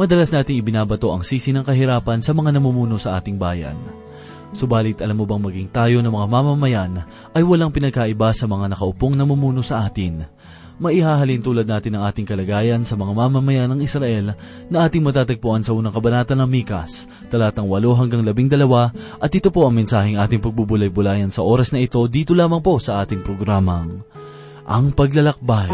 Madalas nating ibinabato ang sisi ng kahirapan sa mga namumuno sa ating bayan. Subalit alam mo bang maging tayo ng mga mamamayan ay walang pinagkaiba sa mga nakaupong namumuno sa atin. Maihahalin tulad natin ang ating kalagayan sa mga mamamayan ng Israel na ating matatagpuan sa unang kabanata ng Mikas, talatang 8 hanggang 12 at ito po ang mensaheng ating pagbubulay-bulayan sa oras na ito dito lamang po sa ating programang Ang Paglalakbay.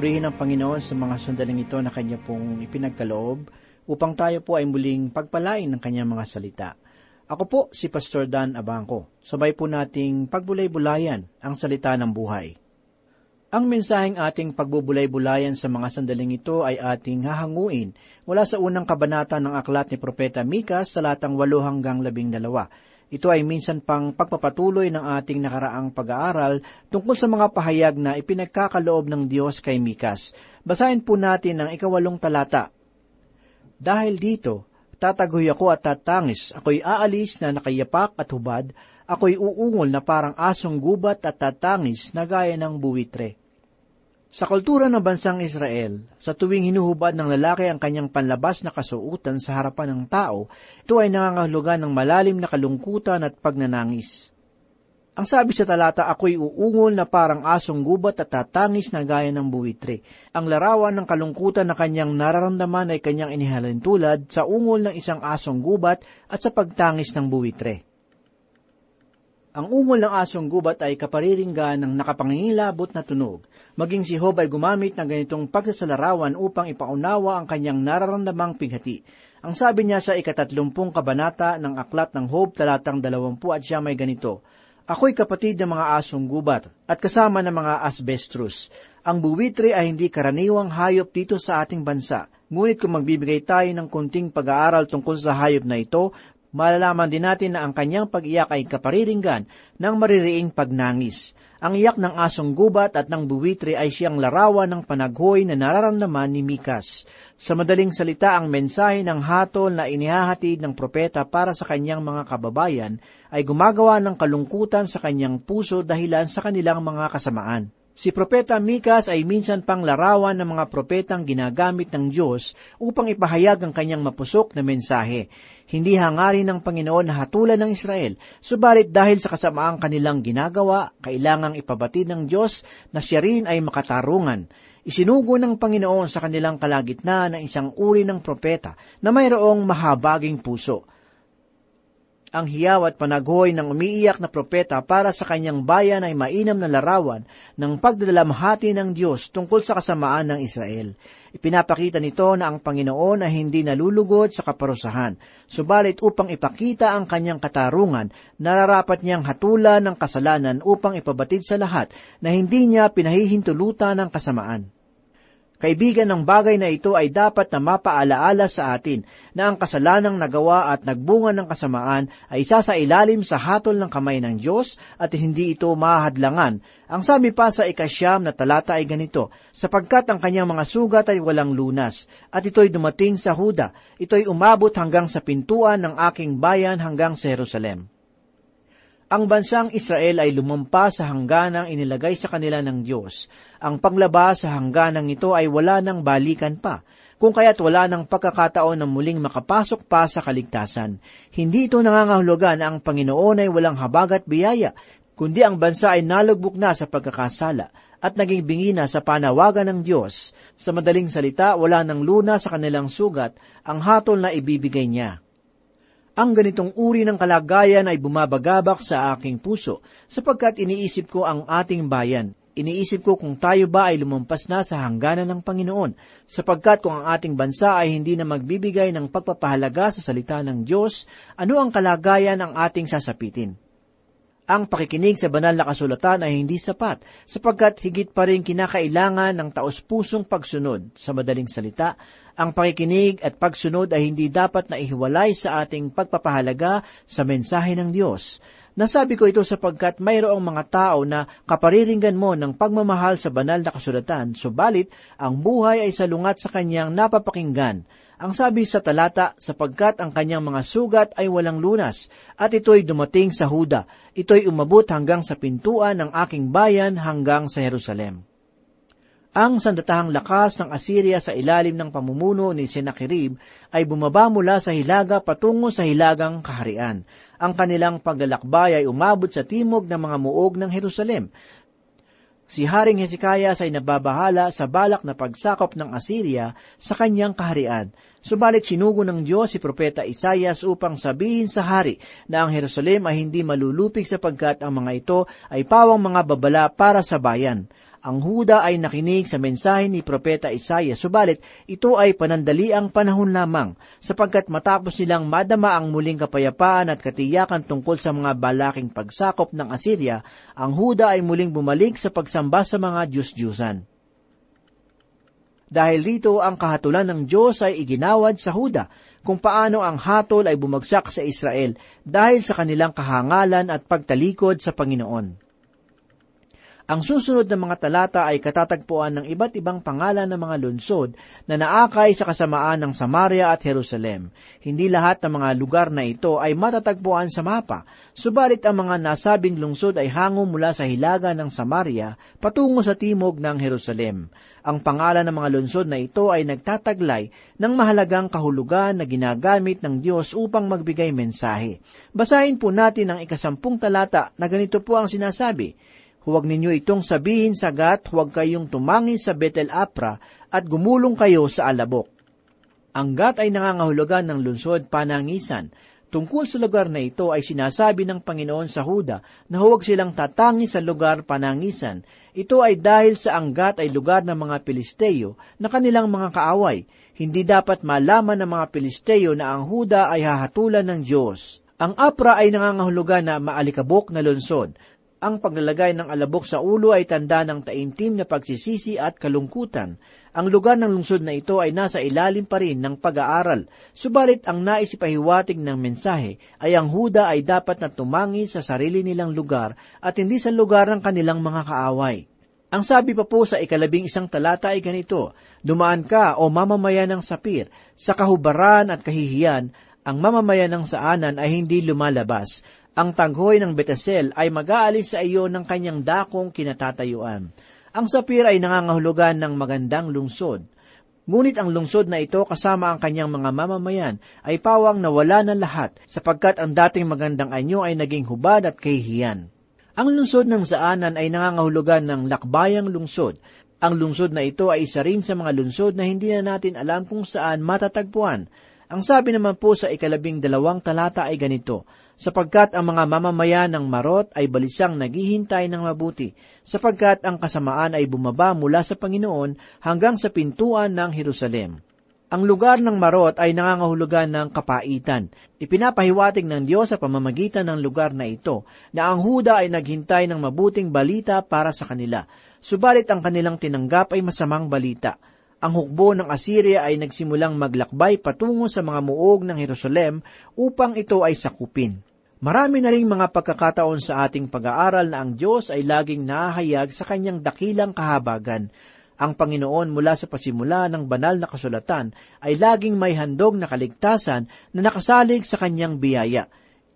Purihin ang Panginoon sa mga sandaling ito na Kanya pong ipinagkaloob upang tayo po ay muling pagpalain ng Kanyang mga salita. Ako po si Pastor Dan Abangco. Sabay po nating pagbulay-bulayan ang salita ng buhay. Ang mensaheng ating pagbubulay-bulayan sa mga sandaling ito ay ating hahanguin mula sa unang kabanata ng aklat ni Propeta Mikas sa latang 8 hanggang 12. Ito ay minsan pang pagpapatuloy ng ating nakaraang pag-aaral tungkol sa mga pahayag na ipinagkakaloob ng Diyos kay Mikas. Basahin po natin ang ikawalong talata. Dahil dito, tatagoy ako at tatangis, ako'y aalis na nakayapak at hubad, ako'y uungol na parang asong gubat at tatangis na gaya ng buwitre. Sa kultura ng bansang Israel, sa tuwing hinuhubad ng lalaki ang kanyang panlabas na kasuutan sa harapan ng tao, ito ay nangangahulugan ng malalim na kalungkutan at pagnanangis. Ang sabi sa talata, ako'y uungol na parang asong gubat at tatangis na gaya ng buwitre. Ang larawan ng kalungkutan na kanyang nararamdaman ay kanyang inihalin tulad sa ungol ng isang asong gubat at sa pagtangis ng buwitre. Ang ungol ng asong gubat ay kapariringgan ng nakapangingilabot na tunog. Maging si Job ay gumamit ng ganitong pagsasalarawan upang ipaunawa ang kanyang nararamdamang pighati. Ang sabi niya sa ikatatlumpung kabanata ng aklat ng Job talatang dalawampu at siya may ganito, Ako'y kapatid ng mga asong gubat at kasama ng mga asbestrus. Ang buwitre ay hindi karaniwang hayop dito sa ating bansa. Ngunit kung magbibigay tayo ng kunting pag-aaral tungkol sa hayop na ito, malalaman din natin na ang kanyang pag-iyak ay kapariringgan ng maririing pagnangis. Ang iyak ng asong gubat at ng buwitre ay siyang larawan ng panaghoy na nararamdaman ni Mikas. Sa madaling salita, ang mensahe ng hatol na inihahatid ng propeta para sa kanyang mga kababayan ay gumagawa ng kalungkutan sa kanyang puso dahilan sa kanilang mga kasamaan. Si Propeta Mikas ay minsan pang larawan ng mga propetang ginagamit ng Diyos upang ipahayag ang kanyang mapusok na mensahe. Hindi hangarin ng Panginoon na hatulan ng Israel, subalit dahil sa kasamaang kanilang ginagawa, kailangang ipabatid ng Diyos na siya rin ay makatarungan. Isinugo ng Panginoon sa kanilang kalagitnaan ng isang uri ng propeta na mayroong mahabaging puso ang hiyaw at panaghoy ng umiiyak na propeta para sa kanyang bayan ay mainam na larawan ng pagdalamhati ng Diyos tungkol sa kasamaan ng Israel. Ipinapakita nito na ang Panginoon ay hindi nalulugod sa kaparusahan, subalit upang ipakita ang kanyang katarungan, nararapat niyang hatulan ng kasalanan upang ipabatid sa lahat na hindi niya pinahihintulutan ng kasamaan. Kaibigan ng bagay na ito ay dapat na mapaalaala sa atin na ang kasalanang nagawa at nagbunga ng kasamaan ay isa sa ilalim sa hatol ng kamay ng Diyos at hindi ito mahadlangan. Ang sabi pa sa ikasyam na talata ay ganito, sapagkat ang kanyang mga sugat ay walang lunas, at ito'y dumating sa Huda, ito'y umabot hanggang sa pintuan ng aking bayan hanggang sa Jerusalem. Ang bansang Israel ay lumampa sa hangganang inilagay sa kanila ng Diyos. Ang paglabas sa hangganang ito ay wala ng balikan pa, kung kaya't wala ng pagkakataon na muling makapasok pa sa kaligtasan. Hindi ito nangangahulugan na ang Panginoon ay walang habag at biyaya, kundi ang bansa ay nalugbok na sa pagkakasala at naging bingi na sa panawagan ng Diyos. Sa madaling salita, wala ng luna sa kanilang sugat ang hatol na ibibigay niya. Ang ganitong uri ng kalagayan ay bumabagabak sa aking puso sapagkat iniisip ko ang ating bayan. Iniisip ko kung tayo ba ay lumampas na sa hangganan ng Panginoon, sapagkat kung ang ating bansa ay hindi na magbibigay ng pagpapahalaga sa salita ng Diyos, ano ang kalagayan ang ating sasapitin? Ang pakikinig sa banal na kasulatan ay hindi sapat, sapagkat higit pa rin kinakailangan ng taos-pusong pagsunod. Sa madaling salita, ang pakikinig at pagsunod ay hindi dapat na ihiwalay sa ating pagpapahalaga sa mensahe ng Diyos. Nasabi ko ito sapagkat mayroong mga tao na kapariringgan mo ng pagmamahal sa banal na kasulatan, subalit ang buhay ay salungat sa kanyang napapakinggan. Ang sabi sa talata, sapagkat ang kanyang mga sugat ay walang lunas, at ito'y dumating sa Huda, ito'y umabot hanggang sa pintuan ng aking bayan hanggang sa Jerusalem. Ang sandatahang lakas ng Assyria sa ilalim ng pamumuno ni Sennacherib ay bumaba mula sa hilaga patungo sa hilagang kaharian. Ang kanilang paglalakbay ay umabot sa timog ng mga muog ng Jerusalem. Si Haring Hezekiah ay nababahala sa balak na pagsakop ng Assyria sa kanyang kaharian. Subalit sinugo ng Diyos si Propeta Isaias upang sabihin sa hari na ang Jerusalem ay hindi malulupig sapagkat ang mga ito ay pawang mga babala para sa bayan ang Huda ay nakinig sa mensahe ni Propeta Isaiah, subalit ito ay panandaliang panahon lamang, sapagkat matapos nilang madama ang muling kapayapaan at katiyakan tungkol sa mga balaking pagsakop ng Assyria, ang Huda ay muling bumalik sa pagsamba sa mga Diyos-Diyusan. Dahil rito ang kahatulan ng Diyos ay iginawad sa Huda, kung paano ang hatol ay bumagsak sa Israel dahil sa kanilang kahangalan at pagtalikod sa Panginoon. Ang susunod na mga talata ay katatagpuan ng iba't ibang pangalan ng mga lungsod na naakay sa kasamaan ng Samaria at Jerusalem. Hindi lahat ng mga lugar na ito ay matatagpuan sa mapa, subalit ang mga nasabing lungsod ay hango mula sa hilaga ng Samaria patungo sa timog ng Jerusalem. Ang pangalan ng mga lungsod na ito ay nagtataglay ng mahalagang kahulugan na ginagamit ng Diyos upang magbigay mensahe. Basahin po natin ang ikasampung talata na ganito po ang sinasabi, Huwag ninyo itong sabihin sa gat, huwag kayong tumangin sa Betel Apra at gumulong kayo sa alabok. Ang gat ay nangangahulugan ng lungsod panangisan. Tungkol sa lugar na ito ay sinasabi ng Panginoon sa Huda na huwag silang tatangi sa lugar panangisan. Ito ay dahil sa anggat ay lugar ng mga Pilisteo na kanilang mga kaaway. Hindi dapat malaman ng mga Pilisteo na ang Huda ay hahatulan ng Diyos. Ang Apra ay nangangahulugan na maalikabok na lungsod. Ang paglalagay ng alabok sa ulo ay tanda ng taimtim na pagsisisi at kalungkutan. Ang lugar ng lungsod na ito ay nasa ilalim pa rin ng pag-aaral, subalit ang nais ipahiwatig ng mensahe ay ang Huda ay dapat na tumangi sa sarili nilang lugar at hindi sa lugar ng kanilang mga kaaway. Ang sabi pa po sa ikalabing isang talata ay ganito, Dumaan ka o mamamayan ng sapir, sa kahubaran at kahihiyan, ang mamamayan ng saanan ay hindi lumalabas, ang taghoy ng Betesel ay mag-aalis sa iyo ng kanyang dakong kinatatayuan. Ang sapir ay nangangahulugan ng magandang lungsod. Ngunit ang lungsod na ito kasama ang kanyang mga mamamayan ay pawang nawala na lahat sapagkat ang dating magandang anyo ay naging hubad at kahihiyan. Ang lungsod ng Saanan ay nangangahulugan ng lakbayang lungsod. Ang lungsod na ito ay isa rin sa mga lungsod na hindi na natin alam kung saan matatagpuan. Ang sabi naman po sa ikalabing dalawang talata ay ganito, sapagkat ang mga mamamayan ng Marot ay balisang naghihintay ng mabuti, sapagkat ang kasamaan ay bumaba mula sa Panginoon hanggang sa pintuan ng Jerusalem. Ang lugar ng Marot ay nangangahulugan ng kapaitan. Ipinapahiwatig ng Diyos sa pamamagitan ng lugar na ito na ang Huda ay naghintay ng mabuting balita para sa kanila, subalit ang kanilang tinanggap ay masamang balita ang hukbo ng Assyria ay nagsimulang maglakbay patungo sa mga muog ng Jerusalem upang ito ay sakupin. Marami na ring mga pagkakataon sa ating pag-aaral na ang Diyos ay laging nahahayag sa kanyang dakilang kahabagan. Ang Panginoon mula sa pasimula ng banal na kasulatan ay laging may handog na kaligtasan na nakasalig sa kanyang biyaya.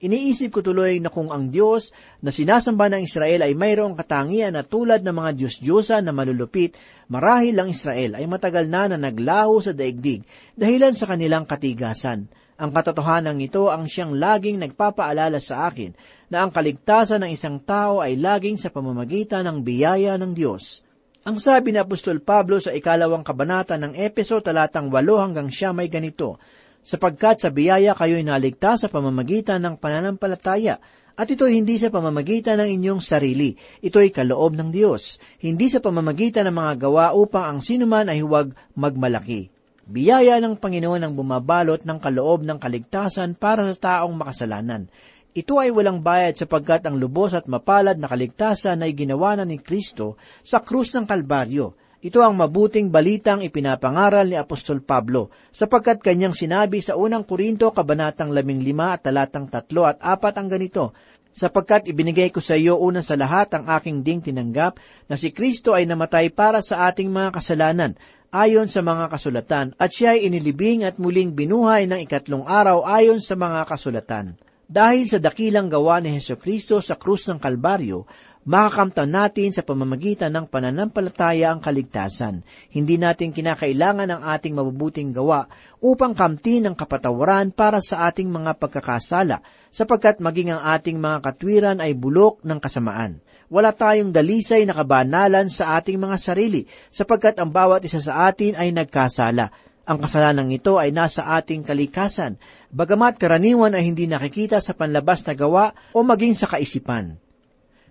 Iniisip ko tuloy na kung ang Diyos na sinasamba ng Israel ay mayroong katangian na tulad ng mga Diyos-Diyosa na malulupit, marahil ang Israel ay matagal na na naglaho sa daigdig dahilan sa kanilang katigasan. Ang katotohanan ito ang siyang laging nagpapaalala sa akin na ang kaligtasan ng isang tao ay laging sa pamamagitan ng biyaya ng Diyos. Ang sabi ni Apostol Pablo sa ikalawang kabanata ng Epeso talatang 8 hanggang siya may ganito, sapagkat sa biyaya kayo'y naligtas sa pamamagitan ng pananampalataya, at ito hindi sa pamamagitan ng inyong sarili, ito'y kaloob ng Diyos, hindi sa pamamagitan ng mga gawa upang ang sinuman ay huwag magmalaki. Biyaya ng Panginoon ang bumabalot ng kaloob ng kaligtasan para sa taong makasalanan. Ito ay walang bayad sapagkat ang lubos at mapalad na kaligtasan ay ginawa na ni Kristo sa krus ng Kalbaryo. Ito ang mabuting balitang ipinapangaral ni Apostol Pablo, sapagkat kanyang sinabi sa unang Korinto, kabanatang 15 at talatang 3 at 4 ang ganito, sapagkat ibinigay ko sa iyo una sa lahat ang aking ding tinanggap na si Kristo ay namatay para sa ating mga kasalanan ayon sa mga kasulatan, at siya ay inilibing at muling binuhay ng ikatlong araw ayon sa mga kasulatan. Dahil sa dakilang gawa ni Heso Kristo sa krus ng Kalbaryo, makakamtan natin sa pamamagitan ng pananampalataya ang kaligtasan. Hindi natin kinakailangan ang ating mabubuting gawa upang kamtin ang kapatawaran para sa ating mga pagkakasala, sapagkat maging ang ating mga katwiran ay bulok ng kasamaan wala tayong dalisay na kabanalan sa ating mga sarili, sapagkat ang bawat isa sa atin ay nagkasala. Ang kasalanan ito ay nasa ating kalikasan, bagamat karaniwan ay hindi nakikita sa panlabas na gawa o maging sa kaisipan.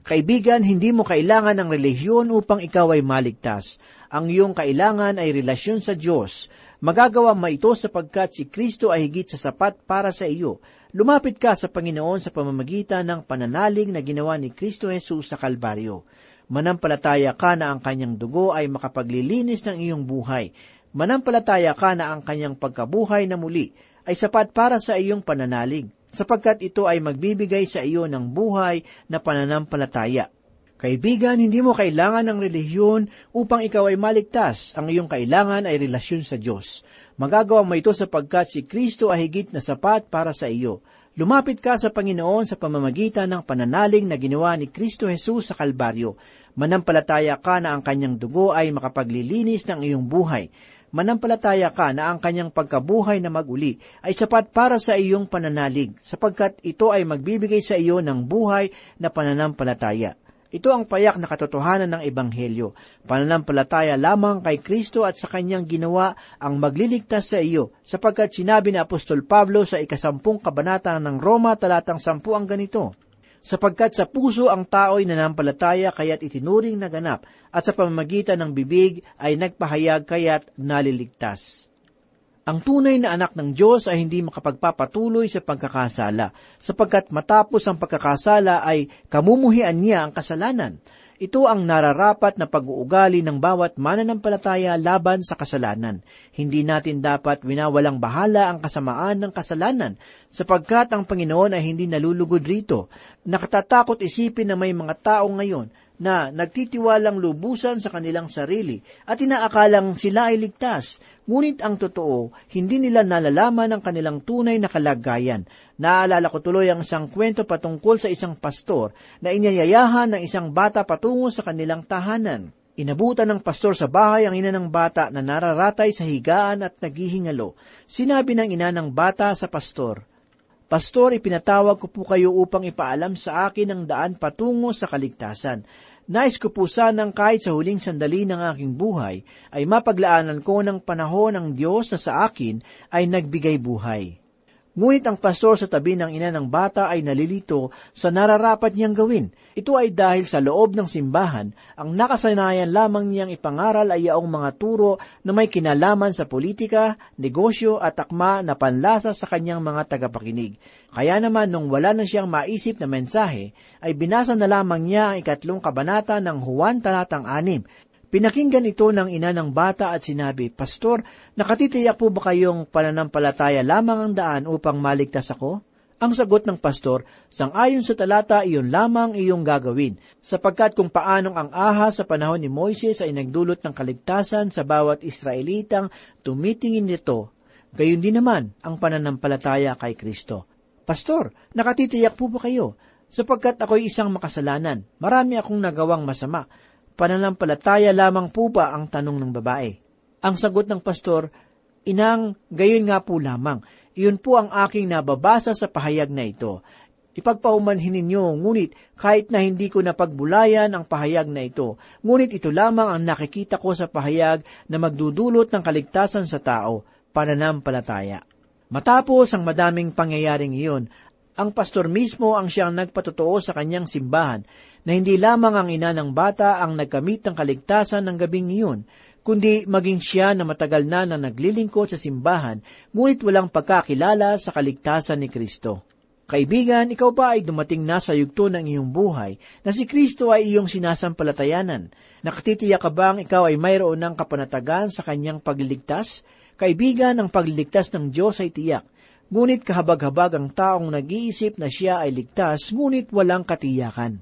Kaibigan, hindi mo kailangan ng relihiyon upang ikaw ay maligtas. Ang iyong kailangan ay relasyon sa Diyos. Magagawa mo ito sapagkat si Kristo ay higit sa sapat para sa iyo. Lumapit ka sa Panginoon sa pamamagitan ng pananalig na ginawa ni Kristo Jesus sa Kalbaryo. Manampalataya ka na ang kanyang dugo ay makapaglilinis ng iyong buhay. Manampalataya ka na ang kanyang pagkabuhay na muli ay sapat para sa iyong pananalig, sapagkat ito ay magbibigay sa iyo ng buhay na pananampalataya. Kaibigan, hindi mo kailangan ng relihiyon upang ikaw ay maligtas. Ang iyong kailangan ay relasyon sa Diyos. Magagawa mo ito sapagkat si Kristo ay higit na sapat para sa iyo. Lumapit ka sa Panginoon sa pamamagitan ng pananaling na ginawa ni Kristo Jesus sa Kalbaryo. Manampalataya ka na ang kanyang dugo ay makapaglilinis ng iyong buhay. Manampalataya ka na ang kanyang pagkabuhay na maguli ay sapat para sa iyong pananalig, sapagkat ito ay magbibigay sa iyo ng buhay na pananampalataya. Ito ang payak na katotohanan ng Ebanghelyo. Pananampalataya lamang kay Kristo at sa kanyang ginawa ang magliligtas sa iyo, sapagkat sinabi ni Apostol Pablo sa ikasampung kabanata ng Roma talatang sampu ang ganito, sapagkat sa puso ang tao'y nanampalataya kaya't itinuring na ganap, at sa pamamagitan ng bibig ay nagpahayag kaya't naliligtas. Ang tunay na anak ng Diyos ay hindi makapagpapatuloy sa pagkakasala, sapagkat matapos ang pagkakasala ay kamumuhian niya ang kasalanan. Ito ang nararapat na pag-uugali ng bawat mananampalataya laban sa kasalanan. Hindi natin dapat winawalang bahala ang kasamaan ng kasalanan, sapagkat ang Panginoon ay hindi nalulugod rito. Nakatatakot isipin na may mga tao ngayon na nagtitiwalang lubusan sa kanilang sarili at inaakalang sila ay ligtas. Ngunit ang totoo, hindi nila nalalaman ang kanilang tunay na kalagayan. Naalala ko tuloy ang isang kwento patungkol sa isang pastor na inyayayahan ng isang bata patungo sa kanilang tahanan. Inabutan ng pastor sa bahay ang ina ng bata na nararatay sa higaan at naghihingalo. Sinabi ng ina ng bata sa pastor, Pastor, ipinatawag ko po kayo upang ipaalam sa akin ang daan patungo sa kaligtasan. Nais ko po sanang kahit sa huling sandali ng aking buhay ay mapaglaanan ko ng panahon ng Diyos na sa akin ay nagbigay buhay. Ngunit ang pastor sa tabi ng ina ng bata ay nalilito sa nararapat niyang gawin. Ito ay dahil sa loob ng simbahan, ang nakasanayan lamang niyang ipangaral ay yaong mga turo na may kinalaman sa politika, negosyo at akma na panlasa sa kanyang mga tagapakinig. Kaya naman nung wala na siyang maisip na mensahe, ay binasa na lamang niya ang ikatlong kabanata ng Juan talatang anim, Pinakinggan ito ng ina ng bata at sinabi, Pastor, nakatitiyak po ba kayong pananampalataya lamang ang daan upang maligtas ako? Ang sagot ng pastor, sangayon sa talata, iyon lamang iyong gagawin, sapagkat kung paanong ang aha sa panahon ni Moises ay nagdulot ng kaligtasan sa bawat Israelitang tumitingin nito, gayon din naman ang pananampalataya kay Kristo. Pastor, nakatitiyak po ba kayo? Sapagkat ako'y isang makasalanan, marami akong nagawang masama, pananampalataya lamang po ba ang tanong ng babae? Ang sagot ng pastor, Inang, gayon nga po lamang. Iyon po ang aking nababasa sa pahayag na ito. Ipagpaumanhin ninyo, ngunit kahit na hindi ko napagbulayan ang pahayag na ito, ngunit ito lamang ang nakikita ko sa pahayag na magdudulot ng kaligtasan sa tao, pananampalataya. Matapos ang madaming pangyayaring iyon, ang pastor mismo ang siyang nagpatotoo sa kanyang simbahan na hindi lamang ang ina ng bata ang nagkamit ng kaligtasan ng gabing iyon, kundi maging siya na matagal na na naglilingkod sa simbahan, ngunit walang pagkakilala sa kaligtasan ni Kristo. Kaibigan, ikaw ba ay dumating na sa yugto ng iyong buhay na si Kristo ay iyong sinasampalatayanan? Nakatitiyak ka bang ikaw ay mayroon ng kapanatagan sa kanyang pagliligtas? Kaibigan, ang pagliligtas ng Diyos ay tiyak. Ngunit kahabag-habag ang taong nag-iisip na siya ay ligtas, ngunit walang katiyakan.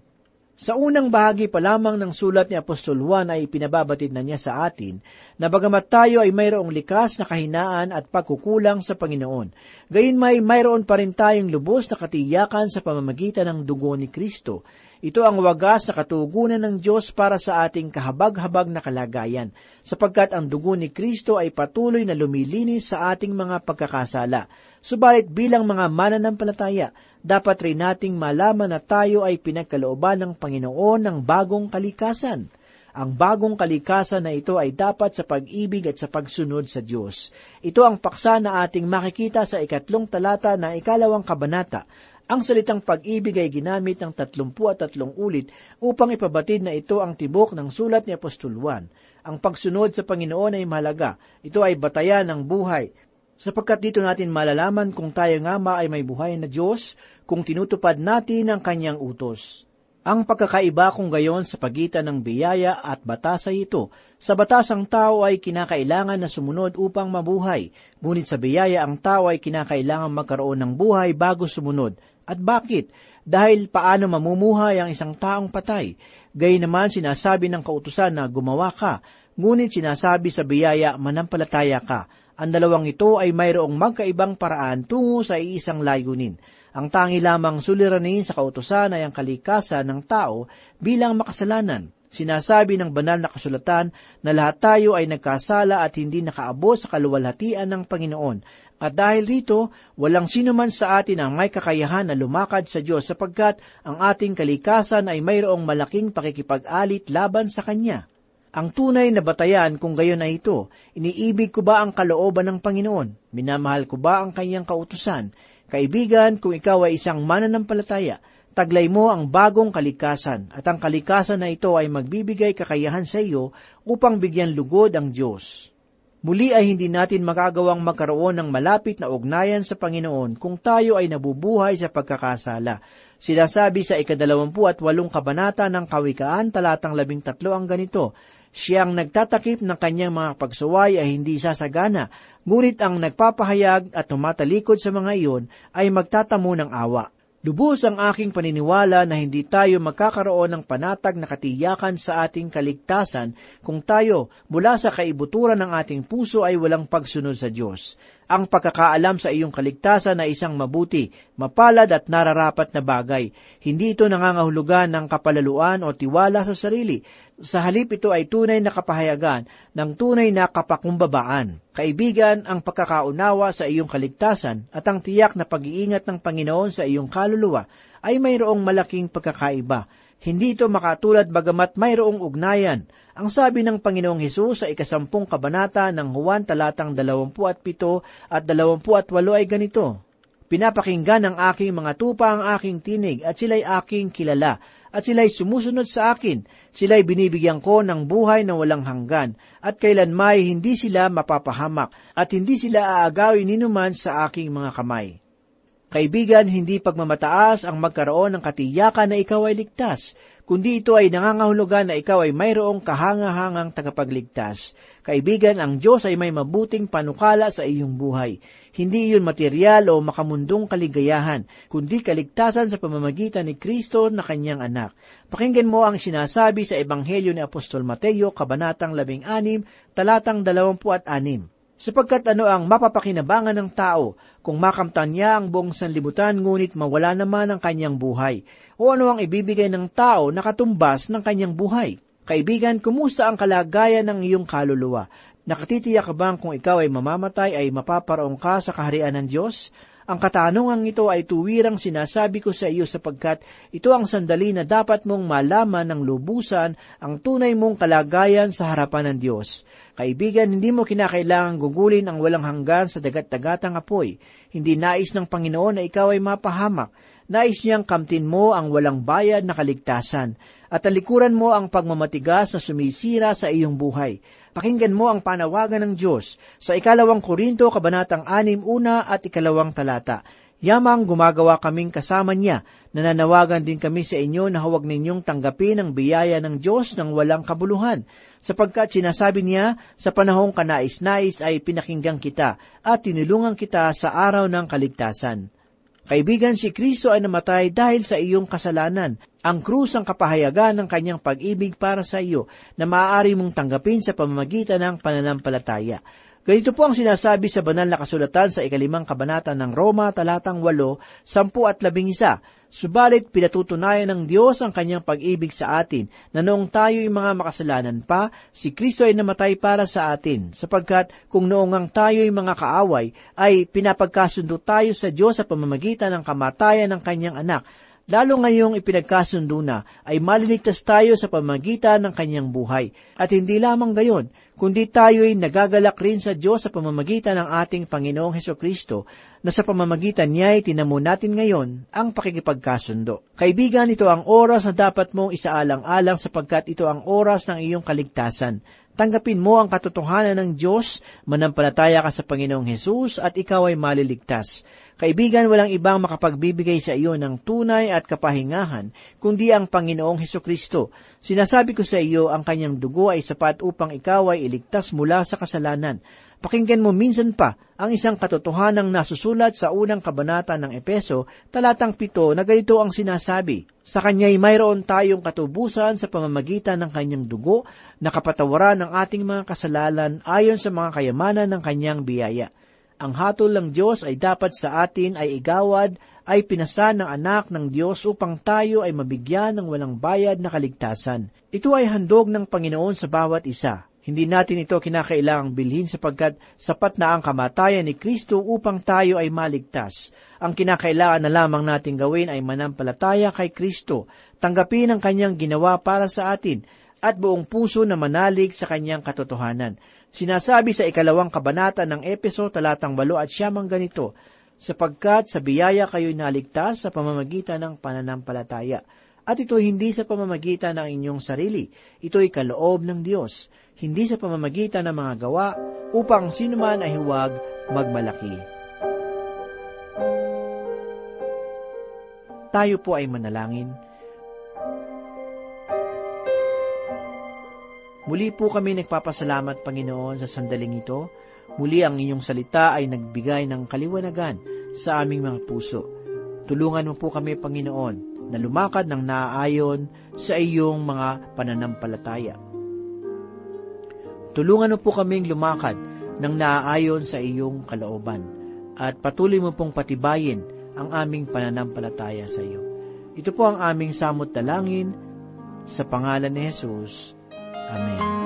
Sa unang bahagi pa lamang ng sulat ni Apostol Juan ay pinababatid na niya sa atin na bagamat tayo ay mayroong likas na kahinaan at pagkukulang sa Panginoon, gayon may mayroon pa rin tayong lubos na katiyakan sa pamamagitan ng dugo ni Kristo. Ito ang wagas na katugunan ng Diyos para sa ating kahabag-habag na kalagayan, sapagkat ang dugo ni Kristo ay patuloy na lumilinis sa ating mga pagkakasala. Subalit bilang mga mananampalataya, dapat rin nating malaman na tayo ay pinagkalooban ng Panginoon ng bagong kalikasan. Ang bagong kalikasan na ito ay dapat sa pag-ibig at sa pagsunod sa Diyos. Ito ang paksa na ating makikita sa ikatlong talata ng ikalawang kabanata. Ang salitang pag-ibig ay ginamit ng tatlumpu at tatlong ulit upang ipabatid na ito ang tibok ng sulat ni Apostol Juan. Ang pagsunod sa Panginoon ay mahalaga. Ito ay batayan ng buhay sapagkat dito natin malalaman kung tayo nga ba ay may buhay na Diyos kung tinutupad natin ang kanyang utos. Ang pagkakaiba kung gayon sa pagitan ng biyaya at batas ay ito. Sa batas ang tao ay kinakailangan na sumunod upang mabuhay, ngunit sa biyaya ang tao ay kinakailangan magkaroon ng buhay bago sumunod. At bakit? Dahil paano mamumuhay ang isang taong patay. Gayun naman sinasabi ng kautusan na gumawa ka, ngunit sinasabi sa biyaya manampalataya ka ang dalawang ito ay mayroong magkaibang paraan tungo sa iisang layunin. Ang tangi lamang suliranin sa kautosan ay ang kalikasan ng tao bilang makasalanan. Sinasabi ng banal na kasulatan na lahat tayo ay nagkasala at hindi nakaabot sa kaluwalhatian ng Panginoon. At dahil rito, walang sino man sa atin ang may kakayahan na lumakad sa Diyos sapagkat ang ating kalikasan ay mayroong malaking pakikipag-alit laban sa Kanya. Ang tunay na batayan kung gayon ay ito, iniibig ko ba ang kalooban ng Panginoon? Minamahal ko ba ang kanyang kautusan? Kaibigan, kung ikaw ay isang mananampalataya, taglay mo ang bagong kalikasan at ang kalikasan na ito ay magbibigay kakayahan sa iyo upang bigyan lugod ang Diyos. Muli ay hindi natin magagawang magkaroon ng malapit na ugnayan sa Panginoon kung tayo ay nabubuhay sa pagkakasala. Sinasabi sa ikadalawampu at walong kabanata ng Kawikaan, talatang labing tatlo ang ganito, Siyang nagtatakip ng kanyang mga pagsuway ay hindi sasagana, ngunit ang nagpapahayag at tumatalikod sa mga iyon ay magtatamo ng awa. Lubos ang aking paniniwala na hindi tayo magkakaroon ng panatag na katiyakan sa ating kaligtasan kung tayo mula sa kaibuturan ng ating puso ay walang pagsunod sa Diyos. Ang pagkakaalam sa iyong kaligtasan ay isang mabuti, mapalad at nararapat na bagay. Hindi ito nangangahulugan ng kapalaluan o tiwala sa sarili. Sa halip ito ay tunay na kapahayagan ng tunay na kapakumbabaan. Kaibigan, ang pagkakaunawa sa iyong kaligtasan at ang tiyak na pag-iingat ng Panginoon sa iyong kaluluwa ay mayroong malaking pagkakaiba. Hindi ito makatulad bagamat mayroong ugnayan. Ang sabi ng Panginoong Hesus sa ikasampung kabanata ng Juan talatang dalawampu at pito at dalawampu at walo ay ganito, Pinapakinggan ng aking mga tupa ang aking tinig at sila'y aking kilala at sila'y sumusunod sa akin. Sila'y binibigyan ko ng buhay na walang hanggan at kailanmay hindi sila mapapahamak at hindi sila aagawin ninuman sa aking mga kamay. Kaibigan, hindi pagmamataas ang magkaroon ng katiyakan na ikaw ay ligtas, kundi ito ay nangangahulugan na ikaw ay mayroong kahangahangang tagapagligtas. Kaibigan, ang Diyos ay may mabuting panukala sa iyong buhay. Hindi iyon material o makamundong kaligayahan, kundi kaligtasan sa pamamagitan ni Kristo na kanyang anak. Pakinggan mo ang sinasabi sa Ebanghelyo ni Apostol Mateo, Kabanatang 16, talatang 26 sapagkat ano ang mapapakinabangan ng tao kung makamtan niya ang buong sanlibutan ngunit mawala naman ang kanyang buhay? O ano ang ibibigay ng tao na katumbas ng kanyang buhay? Kaibigan, kumusta ang kalagayan ng iyong kaluluwa? Nakatitiyak ka bang kung ikaw ay mamamatay ay mapaparaong ka sa kaharian ng Diyos? Ang katanungang ito ay tuwirang sinasabi ko sa iyo sapagkat ito ang sandali na dapat mong malaman ng lubusan ang tunay mong kalagayan sa harapan ng Diyos. Kaibigan, hindi mo kinakailangang gugulin ang walang hanggan sa dagat-dagatang apoy. Hindi nais ng Panginoon na ikaw ay mapahamak. Nais niyang kamtin mo ang walang bayad na kaligtasan at talikuran mo ang pagmamatigas na sumisira sa iyong buhay. Pakinggan mo ang panawagan ng Diyos sa ikalawang Korinto, kabanatang anim una at ikalawang talata. Yamang gumagawa kaming kasama niya, nananawagan din kami sa inyo na huwag ninyong tanggapin ang biyaya ng Diyos ng walang kabuluhan, sapagkat sinasabi niya, sa panahong kanais-nais ay pinakinggan kita at tinulungan kita sa araw ng kaligtasan. Kaibigan, si Kristo ay namatay dahil sa iyong kasalanan. Ang krus ang kapahayagan ng kanyang pag-ibig para sa iyo na maaari mong tanggapin sa pamamagitan ng pananampalataya. Ganito po ang sinasabi sa banal na kasulatan sa ikalimang kabanata ng Roma, talatang 8, 10 at 11. Subalit pinatutunayan ng Diyos ang kanyang pag-ibig sa atin na noong tayo'y mga makasalanan pa, si Kristo ay namatay para sa atin, sapagkat kung noong ang tayo'y mga kaaway, ay pinapagkasundo tayo sa Diyos sa pamamagitan ng kamatayan ng kanyang anak, lalo ngayong ipinagkasundo na, ay maliligtas tayo sa pamagitan ng kanyang buhay. At hindi lamang gayon, kundi tayo'y nagagalak rin sa Diyos sa pamamagitan ng ating Panginoong Heso Kristo, na sa pamamagitan niya ay tinamo natin ngayon ang pakikipagkasundo. Kaibigan, ito ang oras na dapat mong isaalang-alang sapagkat ito ang oras ng iyong kaligtasan. Tanggapin mo ang katotohanan ng Diyos, manampalataya ka sa Panginoong Hesus at ikaw ay maliligtas. Kaibigan, walang ibang makapagbibigay sa iyo ng tunay at kapahingahan, kundi ang Panginoong Heso Kristo. Sinasabi ko sa iyo, ang kanyang dugo ay sapat upang ikaw ay iligtas mula sa kasalanan. Pakinggan mo minsan pa ang isang katotohanang nasusulat sa unang kabanata ng Epeso, talatang pito na ganito ang sinasabi, Sa Kanya'y mayroon tayong katubusan sa pamamagitan ng Kanyang dugo na kapatawaran ng ating mga kasalanan ayon sa mga kayamanan ng Kanyang biyaya. Ang hatol ng Diyos ay dapat sa atin ay igawad, ay pinasan ng anak ng Diyos upang tayo ay mabigyan ng walang bayad na kaligtasan. Ito ay handog ng Panginoon sa bawat isa. Hindi natin ito kinakailangang bilhin sapagkat sapat na ang kamatayan ni Kristo upang tayo ay maligtas. Ang kinakailangan na lamang natin gawin ay manampalataya kay Kristo, tanggapin ang kanyang ginawa para sa atin, at buong puso na manalig sa kanyang katotohanan. Sinasabi sa ikalawang kabanata ng Epeso talatang walo at siyamang ganito, sapagkat sa biyaya kayo'y naligtas sa pamamagitan ng pananampalataya. At ito hindi sa pamamagitan ng inyong sarili, ito'y kaloob ng Diyos, hindi sa pamamagitan ng mga gawa, upang sinuman ay huwag magmalaki. Tayo po ay manalangin. Muli po kami nagpapasalamat, Panginoon, sa sandaling ito. Muli ang inyong salita ay nagbigay ng kaliwanagan sa aming mga puso. Tulungan mo po kami, Panginoon, na lumakad ng naaayon sa iyong mga pananampalataya. Tulungan mo po kaming lumakad ng naaayon sa iyong kalooban at patuloy mo pong patibayin ang aming pananampalataya sa iyo. Ito po ang aming samot dalangin sa pangalan ni Jesus. Amén.